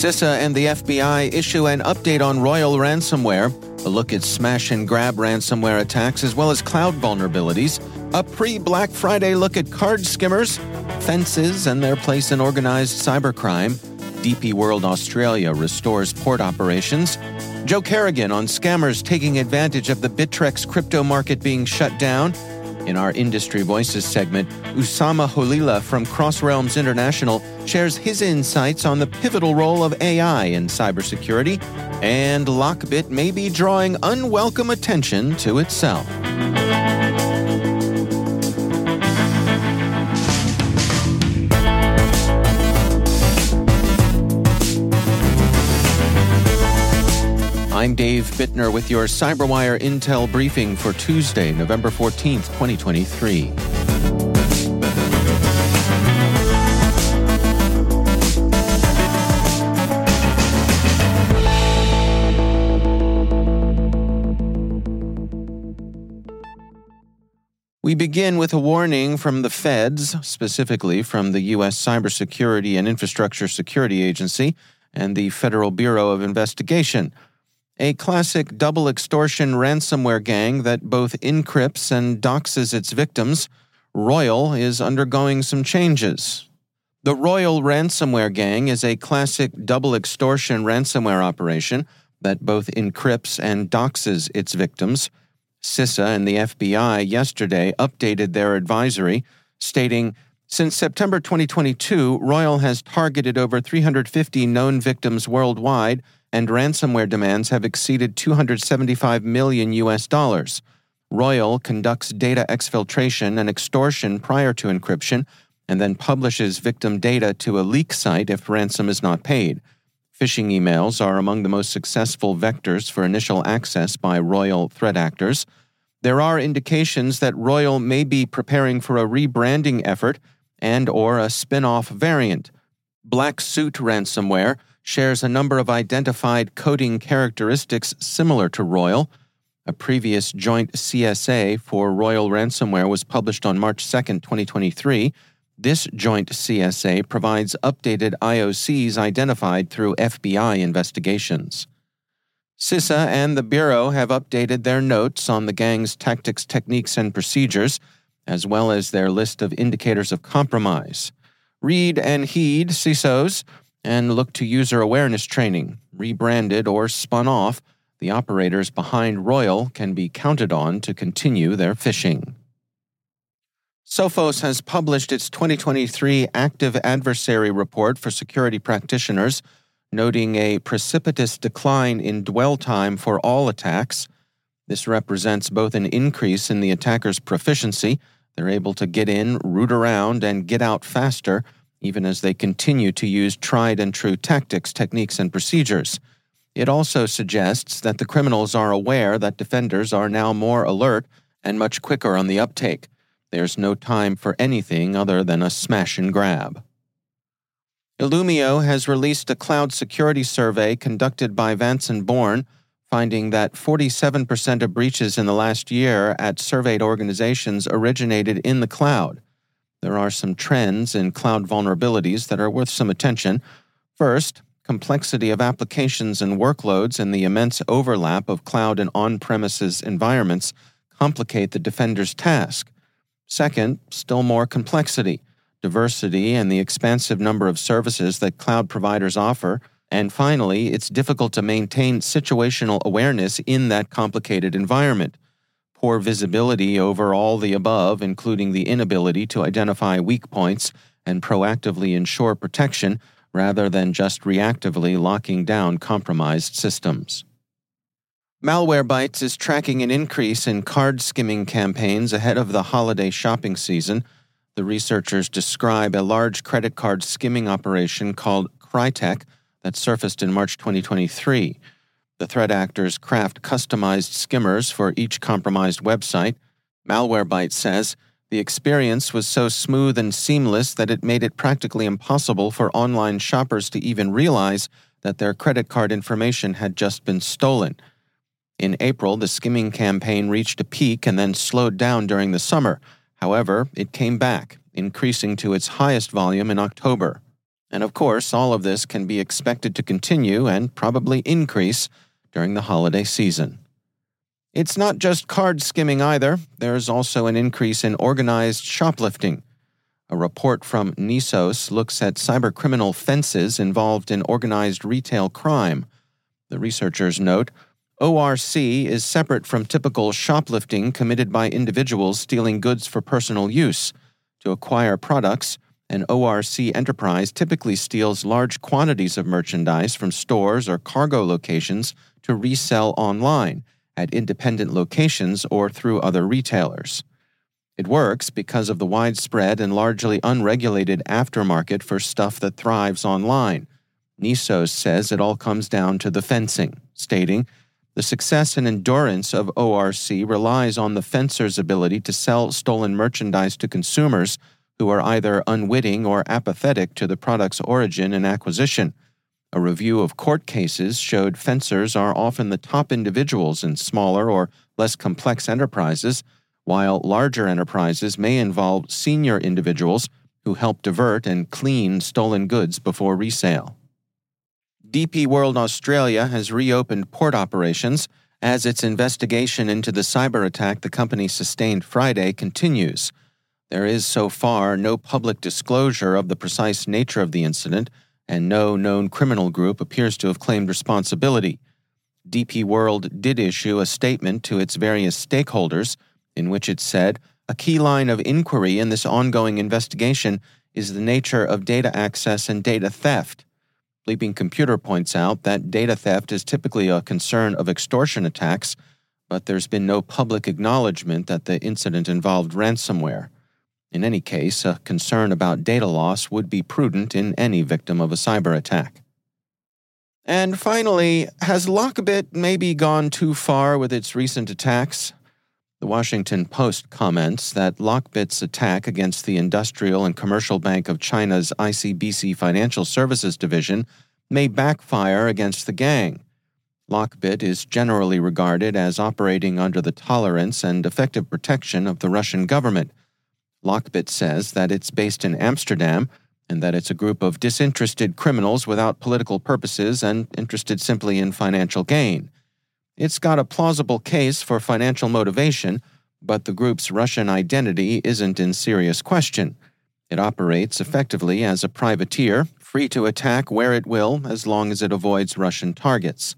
CISA and the FBI issue an update on Royal ransomware, a look at smash and grab ransomware attacks, as well as cloud vulnerabilities, a pre Black Friday look at card skimmers, fences and their place in organized cybercrime, DP World Australia restores port operations, Joe Carrigan on scammers taking advantage of the Bittrex crypto market being shut down, in our Industry Voices segment, Usama Houlila from CrossRealms International shares his insights on the pivotal role of AI in cybersecurity, and Lockbit may be drawing unwelcome attention to itself. I'm Dave Bittner with your CyberWire Intel briefing for Tuesday, November 14th, 2023. We begin with a warning from the feds, specifically from the U.S. Cybersecurity and Infrastructure Security Agency and the Federal Bureau of Investigation a classic double extortion ransomware gang that both encrypts and doxes its victims, Royal is undergoing some changes. The Royal ransomware gang is a classic double extortion ransomware operation that both encrypts and doxes its victims. CISA and the FBI yesterday updated their advisory, stating Since September 2022, Royal has targeted over 350 known victims worldwide and ransomware demands have exceeded 275 million US dollars. Royal conducts data exfiltration and extortion prior to encryption and then publishes victim data to a leak site if ransom is not paid. Phishing emails are among the most successful vectors for initial access by Royal threat actors. There are indications that Royal may be preparing for a rebranding effort and or a spin-off variant. Black Suit ransomware shares a number of identified coding characteristics similar to Royal. A previous joint CSA for Royal ransomware was published on March 2, 2023. This joint CSA provides updated IOCs identified through FBI investigations. CISA and the Bureau have updated their notes on the gang's tactics, techniques, and procedures, as well as their list of indicators of compromise. Read and heed, CISOs and look to user awareness training. Rebranded or spun off, the operators behind Royal can be counted on to continue their phishing. Sophos has published its 2023 Active Adversary Report for security practitioners, noting a precipitous decline in dwell time for all attacks. This represents both an increase in the attacker's proficiency, they're able to get in, root around, and get out faster even as they continue to use tried and true tactics, techniques, and procedures. It also suggests that the criminals are aware that defenders are now more alert and much quicker on the uptake. There's no time for anything other than a smash and grab. Illumio has released a cloud security survey conducted by Vanson Bourne finding that 47% of breaches in the last year at surveyed organizations originated in the cloud. There are some trends in cloud vulnerabilities that are worth some attention. First, complexity of applications and workloads and the immense overlap of cloud and on premises environments complicate the defender's task. Second, still more complexity, diversity, and the expansive number of services that cloud providers offer and finally, it's difficult to maintain situational awareness in that complicated environment. Poor visibility over all the above, including the inability to identify weak points and proactively ensure protection rather than just reactively locking down compromised systems. Malwarebytes is tracking an increase in card skimming campaigns ahead of the holiday shopping season. The researchers describe a large credit card skimming operation called Kritec that surfaced in March 2023. The threat actors craft customized skimmers for each compromised website. Malwarebytes says the experience was so smooth and seamless that it made it practically impossible for online shoppers to even realize that their credit card information had just been stolen. In April, the skimming campaign reached a peak and then slowed down during the summer. However, it came back, increasing to its highest volume in October. And of course, all of this can be expected to continue and probably increase during the holiday season. It's not just card skimming either, there's also an increase in organized shoplifting. A report from Nisos looks at cybercriminal fences involved in organized retail crime. The researchers note ORC is separate from typical shoplifting committed by individuals stealing goods for personal use. To acquire products, an ORC enterprise typically steals large quantities of merchandise from stores or cargo locations to resell online at independent locations or through other retailers. It works because of the widespread and largely unregulated aftermarket for stuff that thrives online. Nisos says it all comes down to the fencing, stating, the success and endurance of ORC relies on the fencer's ability to sell stolen merchandise to consumers who are either unwitting or apathetic to the product's origin and acquisition. A review of court cases showed fencers are often the top individuals in smaller or less complex enterprises, while larger enterprises may involve senior individuals who help divert and clean stolen goods before resale. DP World Australia has reopened port operations as its investigation into the cyber attack the company sustained Friday continues. There is so far no public disclosure of the precise nature of the incident, and no known criminal group appears to have claimed responsibility. DP World did issue a statement to its various stakeholders in which it said a key line of inquiry in this ongoing investigation is the nature of data access and data theft. Bleeping Computer points out that data theft is typically a concern of extortion attacks, but there's been no public acknowledgement that the incident involved ransomware. In any case, a concern about data loss would be prudent in any victim of a cyber attack. And finally, has Lockbit maybe gone too far with its recent attacks? The Washington Post comments that Lockbit's attack against the Industrial and Commercial Bank of China's ICBC Financial Services Division may backfire against the gang. Lockbit is generally regarded as operating under the tolerance and effective protection of the Russian government Lockbit says that it's based in Amsterdam and that it's a group of disinterested criminals without political purposes and interested simply in financial gain. It's got a plausible case for financial motivation, but the group's Russian identity isn't in serious question. It operates effectively as a privateer, free to attack where it will as long as it avoids Russian targets.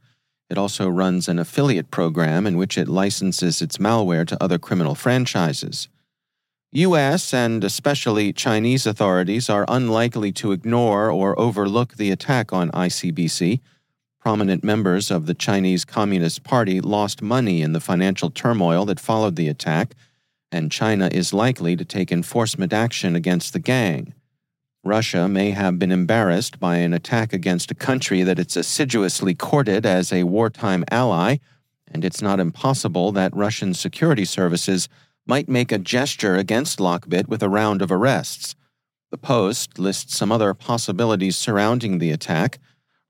It also runs an affiliate program in which it licenses its malware to other criminal franchises. U.S. and especially Chinese authorities are unlikely to ignore or overlook the attack on ICBC. Prominent members of the Chinese Communist Party lost money in the financial turmoil that followed the attack, and China is likely to take enforcement action against the gang. Russia may have been embarrassed by an attack against a country that it's assiduously courted as a wartime ally, and it's not impossible that Russian security services might make a gesture against Lockbit with a round of arrests. The Post lists some other possibilities surrounding the attack.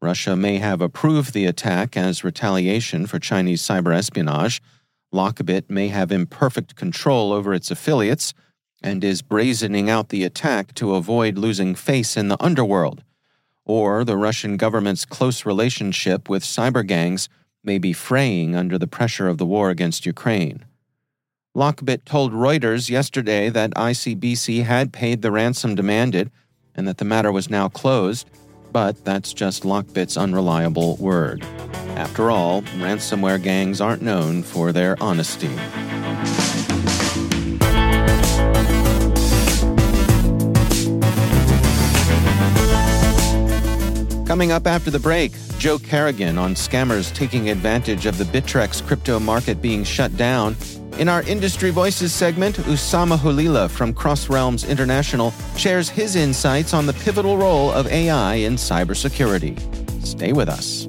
Russia may have approved the attack as retaliation for Chinese cyber espionage. Lockbit may have imperfect control over its affiliates and is brazening out the attack to avoid losing face in the underworld. Or the Russian government's close relationship with cyber gangs may be fraying under the pressure of the war against Ukraine. Lockbit told Reuters yesterday that ICBC had paid the ransom demanded and that the matter was now closed but that's just Lockbit's unreliable word. After all, ransomware gangs aren't known for their honesty. Coming up after the break, Joe Carrigan on scammers taking advantage of the Bittrex crypto market being shut down in our Industry Voices segment, Usama Houlila from CrossRealms International shares his insights on the pivotal role of AI in cybersecurity. Stay with us.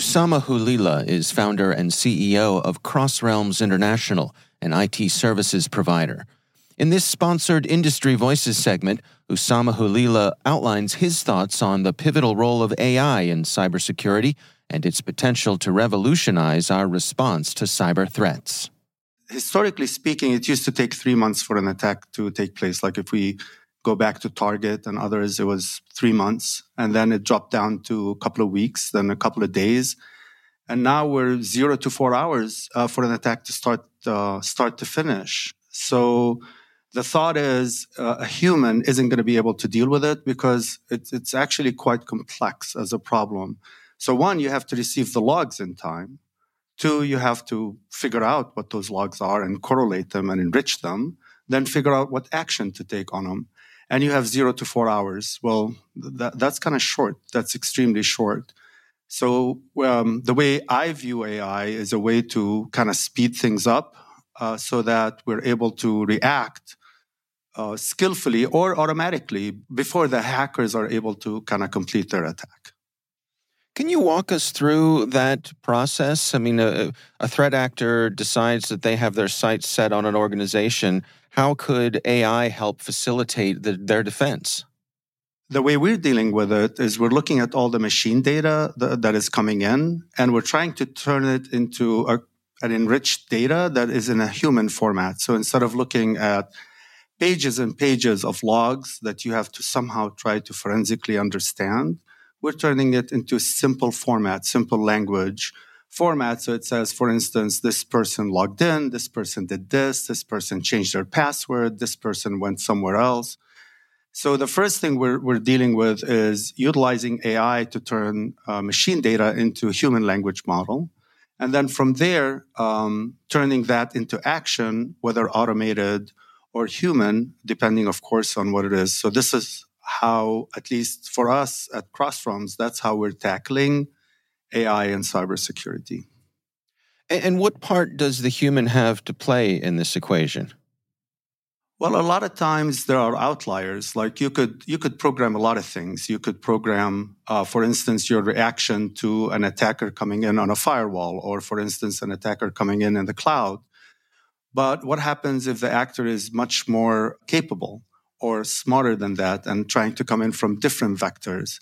Usama Houlila is founder and CEO of CrossRealms International, an IT services provider. In this sponsored Industry Voices segment, Usama Houlila outlines his thoughts on the pivotal role of AI in cybersecurity and its potential to revolutionize our response to cyber threats. Historically speaking, it used to take three months for an attack to take place. Like if we go back to Target and others, it was three months. And then it dropped down to a couple of weeks, then a couple of days. And now we're zero to four hours uh, for an attack to start, uh, start to finish. So the thought is uh, a human isn't going to be able to deal with it because it's, it's actually quite complex as a problem. So, one, you have to receive the logs in time. Two, you have to figure out what those logs are and correlate them and enrich them, then figure out what action to take on them. And you have zero to four hours. Well, that, that's kind of short. That's extremely short. So, um, the way I view AI is a way to kind of speed things up uh, so that we're able to react uh, skillfully or automatically before the hackers are able to kind of complete their attack. Can you walk us through that process? I mean, a, a, threat actor decides that they have their sights set on an organization. How could AI help facilitate the, their defense? the way we're dealing with it is we're looking at all the machine data that, that is coming in and we're trying to turn it into a, an enriched data that is in a human format. So instead of looking at pages and pages of logs that you have to somehow try to forensically understand, we're turning it into simple format, simple language format. So it says, for instance, this person logged in, this person did this, this person changed their password, this person went somewhere else so the first thing we're, we're dealing with is utilizing AI to turn uh, machine data into a human language model. And then from there, um, turning that into action, whether automated or human, depending, of course, on what it is. So this is how, at least for us at CrossRealms, that's how we're tackling AI and cybersecurity. And what part does the human have to play in this equation? Well, a lot of times there are outliers. Like you could you could program a lot of things. You could program, uh, for instance, your reaction to an attacker coming in on a firewall, or for instance, an attacker coming in in the cloud. But what happens if the actor is much more capable or smarter than that and trying to come in from different vectors?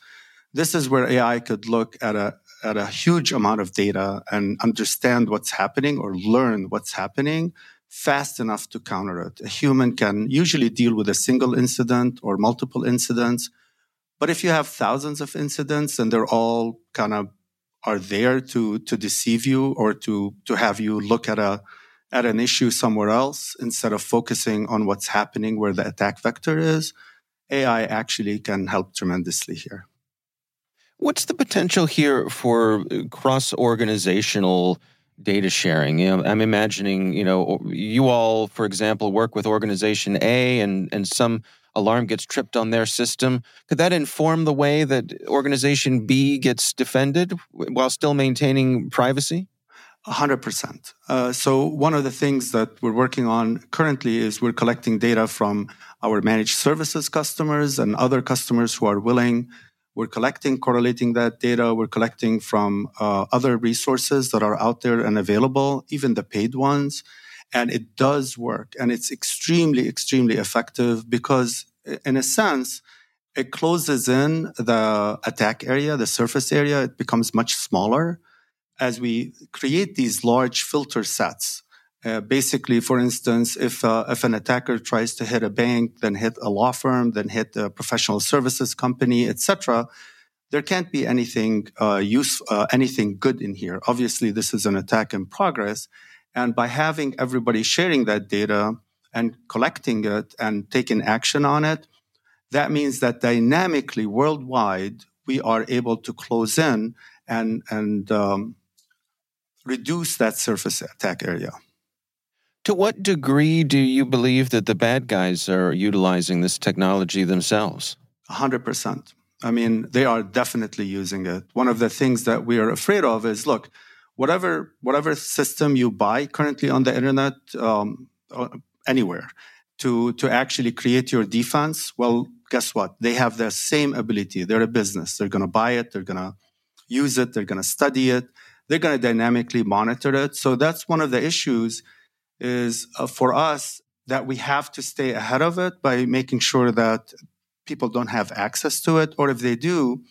This is where AI could look at a at a huge amount of data and understand what's happening or learn what's happening fast enough to counter it. A human can usually deal with a single incident or multiple incidents. But if you have thousands of incidents and they're all kind of are there to, to deceive you or to, to have you look at a, at an issue somewhere else instead of focusing on what's happening where the attack vector is, AI actually can help tremendously here. What's the potential here for cross organizational data sharing. You know, I'm imagining, you know, you all, for example, work with organization A and, and some alarm gets tripped on their system. Could that inform the way that organization B gets defended while still maintaining privacy? 100%. Uh, so, one of the things that we're working on currently is we're collecting data from our managed services customers and other customers who are willing we're collecting, correlating that data. We're collecting from uh, other resources that are out there and available, even the paid ones. And it does work. And it's extremely, extremely effective because, in a sense, it closes in the attack area, the surface area. It becomes much smaller as we create these large filter sets uh, basically, for instance, if uh, if an attacker tries to hit a bank, then hit a law firm, then hit a professional services company, etc., there can't be anything uh, use uh, anything good in here. Obviously, this is an attack in progress, and by having everybody sharing that data and collecting it and taking action on it, that means that dynamically worldwide we are able to close in and and um, reduce that surface attack area. To what degree do you believe that the bad guys are utilizing this technology themselves? 100%. I mean, they are definitely using it. One of the things that we are afraid of is look, whatever whatever system you buy currently on the internet, um, uh, anywhere, to to actually create your defense, well, guess what? They have the same ability. They're a business. They're going to buy it. They're going to use it. They're going to study it. They're going to dynamically monitor it. So that's one of the issues is uh, for us that we have to stay ahead of it by making sure that people don't have access to it, or if they do,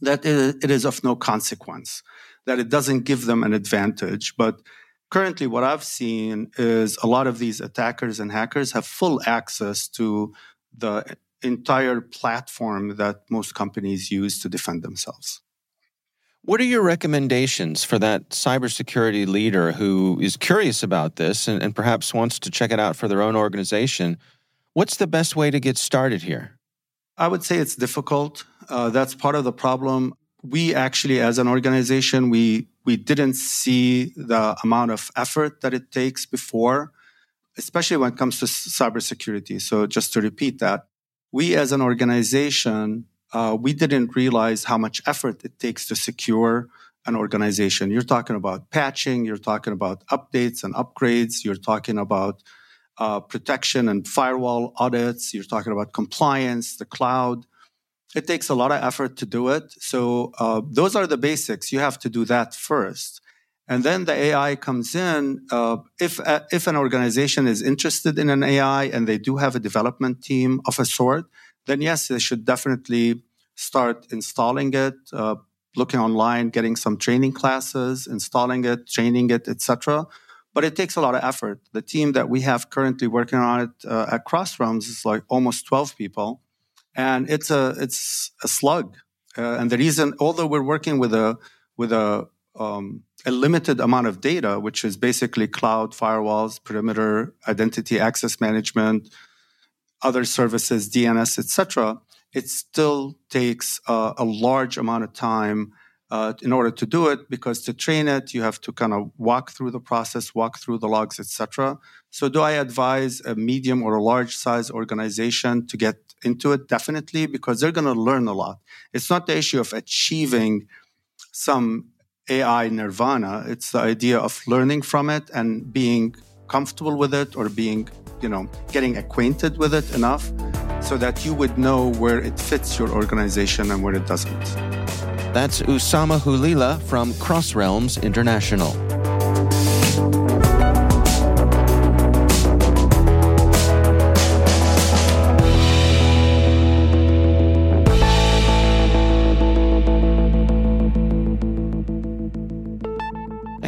that it is of no consequence, that it doesn't give them an advantage. But currently, what I've seen is a lot of these attackers and hackers have full access to the entire platform that most companies use to defend themselves. What are your recommendations for that cybersecurity leader who is curious about this and, and, perhaps wants to check it out for their own organization? What's the best way to get started here? I would say it's difficult. Uh, that's part of the problem. We actually, as an organization, we we didn't see the amount of effort that it takes before, especially when it comes to cybersecurity. So, just to repeat that, we as an organization uh, we didn't realize how much effort it takes to secure an organization. You're talking about patching, you're talking about updates and upgrades, you're talking about uh, protection and firewall audits, you're talking about compliance, the cloud. It takes a lot of effort to do it. So, uh, those are the basics. You have to do that first. And then the AI comes in. Uh, if, uh, if an organization is interested in an AI and they do have a development team of a sort, then yes, they should definitely start installing it, uh, looking online, getting some training classes, installing it, training it, etc. But it takes a lot of effort. The team that we have currently working on it uh, at Crossrealms is like almost 12 people, and it's a it's a slug. Uh, and the reason, although we're working with a with a um, a limited amount of data, which is basically cloud firewalls, perimeter identity access management, other services, DNS, etc., it still takes uh, a large amount of time uh, in order to do it because to train it you have to kind of walk through the process walk through the logs etc so do i advise a medium or a large size organization to get into it? Definitely because they're going to learn a lot. It's not the issue of achieving some ai nirvana. It's the idea of learning from it and being comfortable with it or being you know getting acquainted with it enough so that you would know where it fits your organization and where it doesn't that's Usama Houlila from CrossRealms International.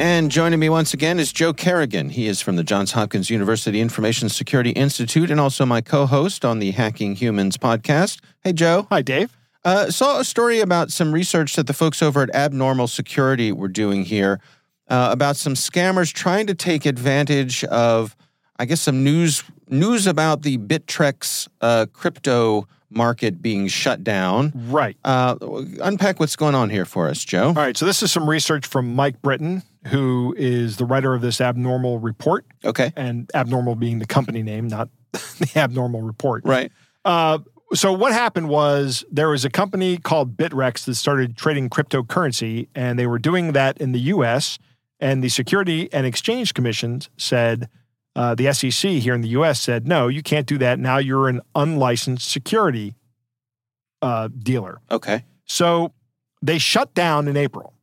And joining me once again is Joe Carrigan. He is from the Johns Hopkins University Information Security Institute and also my co host on the Hacking Humans podcast. Hey, Joe. Hi, Dave. Uh, saw a story about some research that the folks over at Abnormal Security were doing here uh, about some scammers trying to take advantage of, I guess, some news news about the Bittrex uh, crypto market being shut down. Right. Uh, unpack what's going on here for us, Joe. All right. So this is some research from Mike Britton, who is the writer of this Abnormal report. Okay. And Abnormal being the company name, not the Abnormal report. Right. Uh, so what happened was there was a company called Bittrex that started trading cryptocurrency, and they were doing that in the U.S. And the Security and Exchange Commission said, uh, the SEC here in the U.S. said, no, you can't do that. Now you're an unlicensed security uh, dealer. Okay. So they shut down in April,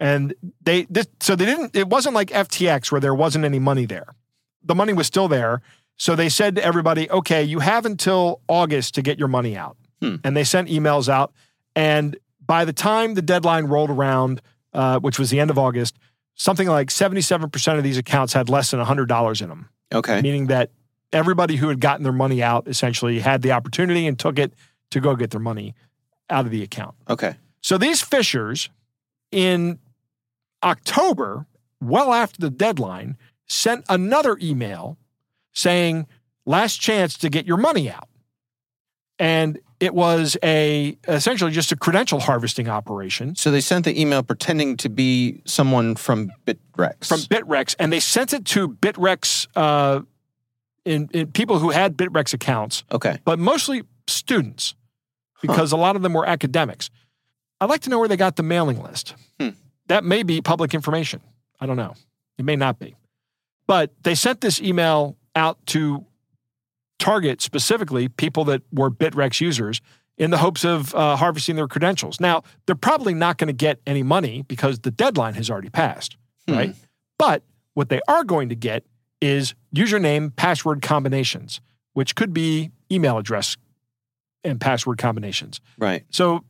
and they this, so they didn't. It wasn't like FTX where there wasn't any money there. The money was still there so they said to everybody, okay, you have until August to get your money out. Hmm. And they sent emails out. And by the time the deadline rolled around, uh, which was the end of August, something like 77% of these accounts had less than $100 in them. Okay. Meaning that everybody who had gotten their money out essentially had the opportunity and took it to go get their money out of the account. Okay. So these phishers in October, well after the deadline, sent another email saying, last chance to get your money out. And it was a essentially just a credential harvesting operation. So they sent the email pretending to be someone from Bittrex. From Bittrex, and they sent it to Bittrex uh, in, in people who had Bittrex accounts. Okay. But mostly students, because huh. a lot of them were academics. I'd like to know where they got the mailing list. Hmm. That may be public information. I don't know. It may not be. But they sent this email out to target specifically people that were Bittrex users in the hopes of uh, harvesting their credentials. Now, they're probably not going to get any money because the deadline has already passed, hmm. right? But what they are going to get is username password combinations, which could be email address and password combinations. Right. So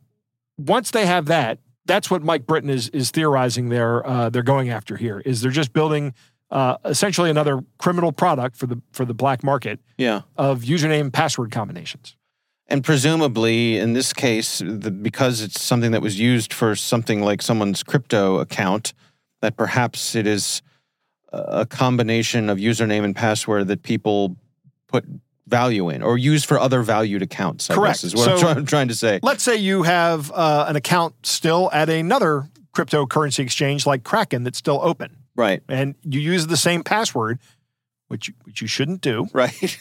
once they have that, that's what Mike Britton is is theorizing they're uh, they're going after here. Is they're just building uh, essentially another criminal product for the for the black market yeah. of username password combinations. And presumably, in this case, the, because it's something that was used for something like someone's crypto account, that perhaps it is a combination of username and password that people put value in or use for other valued accounts. I Correct. is what so, I'm, try- I'm, trying to say. Let's say you have uh, an account still at another cryptocurrency exchange like Kraken that's still open. Right. And you use the same password, which which you shouldn't do. Right.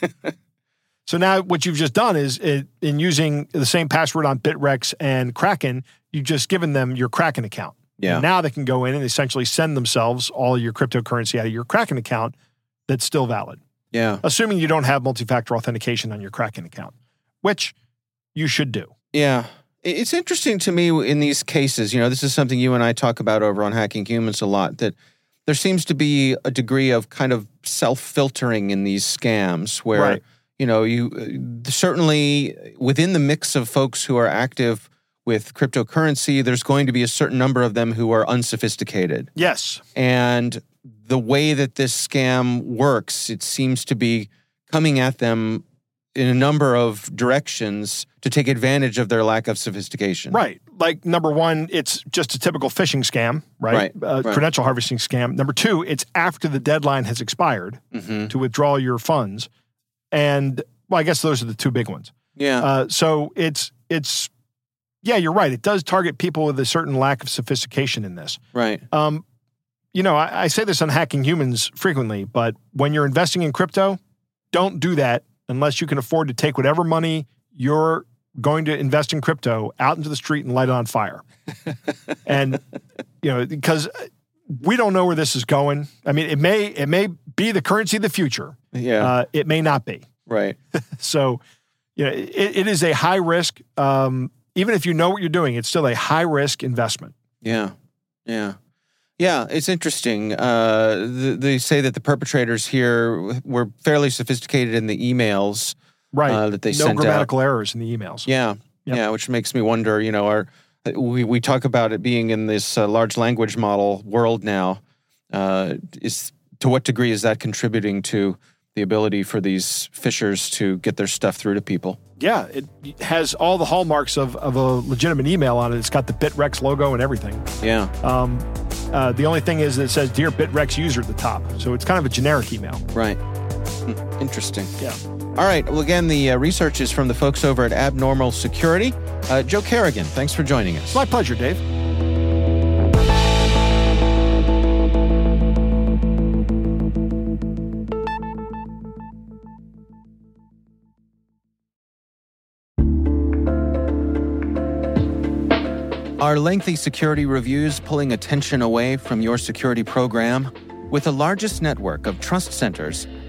so now what you've just done is uh, in using the same password on Bitrex and Kraken, you've just given them your Kraken account. Yeah. And now they can go in and essentially send themselves all your cryptocurrency out of your Kraken account that's still valid. Yeah. Assuming you don't have multi-factor authentication on your Kraken account, which you should do. Yeah. It's interesting to me in these cases, you know, this is something you and I talk about over on Hacking Humans a lot that there seems to be a degree of kind of self filtering in these scams where, right. you know, you uh, certainly within the mix of folks who are active with cryptocurrency, there's going to be a certain number of them who are unsophisticated. Yes. And the way that this scam works, it seems to be coming at them in a number of directions to take advantage of their lack of sophistication. Right. Like number one, it's just a typical phishing scam, right? Right, Uh, right. Credential harvesting scam. Number two, it's after the deadline has expired hmm to withdraw your funds, and well, I guess those are the two big ones. Yeah. Uh, so it's it's yeah, you're right. It does target people with a certain lack of sophistication in this. right. Um, you know, I, I say this on hacking humans frequently, but when you're investing in crypto, don't do that unless you can afford to take whatever money you're going to invest in crypto out into the street and light it on fire. and you know, because we don't know where this is going. I mean, it may it may be the currency of the future. Yeah. Uh, it may not be. right. So, you know, it, it is a high risk. Um, even if you know what you're doing, it's still a high risk investment. Yeah, yeah, yeah. It's interesting. Uh, th- they say that the perpetrators here were fairly sophisticated in the emails Right. uh, that they no sent out. grammatical errors in the emails. Yeah, Yep. yeah. Which makes me wonder. You know, are we we talk about it being in this uh, large language model world now? Uh, is to what degree is that contributing to the ability for these phishers to get their stuff through to people? Yeah, it has all the hallmarks of, of a legitimate email on it. It's got the Bittrex logo and everything. Yeah, Um, uh, the only thing is that it says "Dear Bittrex user" at the top, so it's kind of a generic email. right. Hmm, Interesting. Yeah. All right. Well, again, the uh, research is from the folks over at Abnormal Security. Uh, Joe Carrigan, thanks for joining us. My pleasure, Dave. Are lengthy security reviews pulling attention away from your security program? With the largest network of trust centers,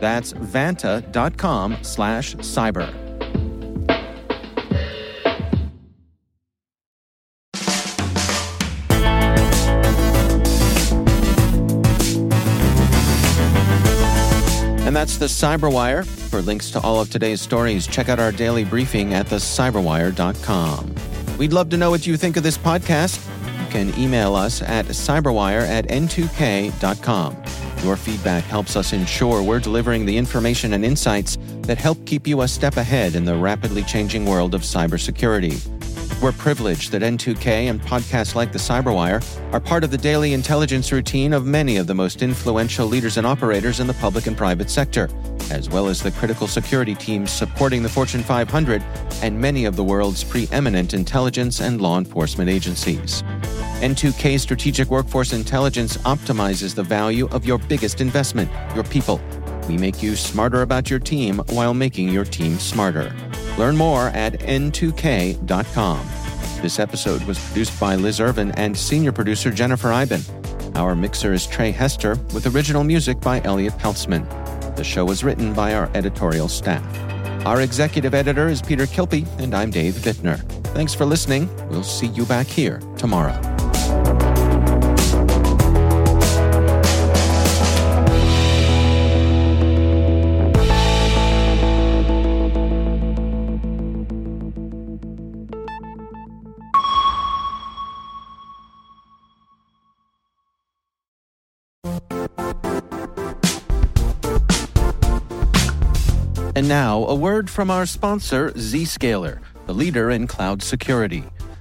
That's vanta.com slash cyber. And that's the Cyberwire. For links to all of today's stories, check out our daily briefing at thecyberwire.com. We'd love to know what you think of this podcast. You can email us at cyberwire at n2k.com. Your feedback helps us ensure we're delivering the information and insights that help keep you a step ahead in the rapidly changing world of cybersecurity. We're privileged that N2K and podcasts like The Cyberwire are part of the daily intelligence routine of many of the most influential leaders and operators in the public and private sector, as well as the critical security teams supporting the Fortune 500 and many of the world's preeminent intelligence and law enforcement agencies. N2K Strategic Workforce Intelligence optimizes the value of your biggest investment, your people. We make you smarter about your team while making your team smarter. Learn more at n2k.com. This episode was produced by Liz Irvin and senior producer Jennifer Iben. Our mixer is Trey Hester with original music by Elliot Peltzman. The show was written by our editorial staff. Our executive editor is Peter Kilpie, and I'm Dave Bittner. Thanks for listening. We'll see you back here tomorrow. And now, a word from our sponsor, Zscaler, the leader in cloud security.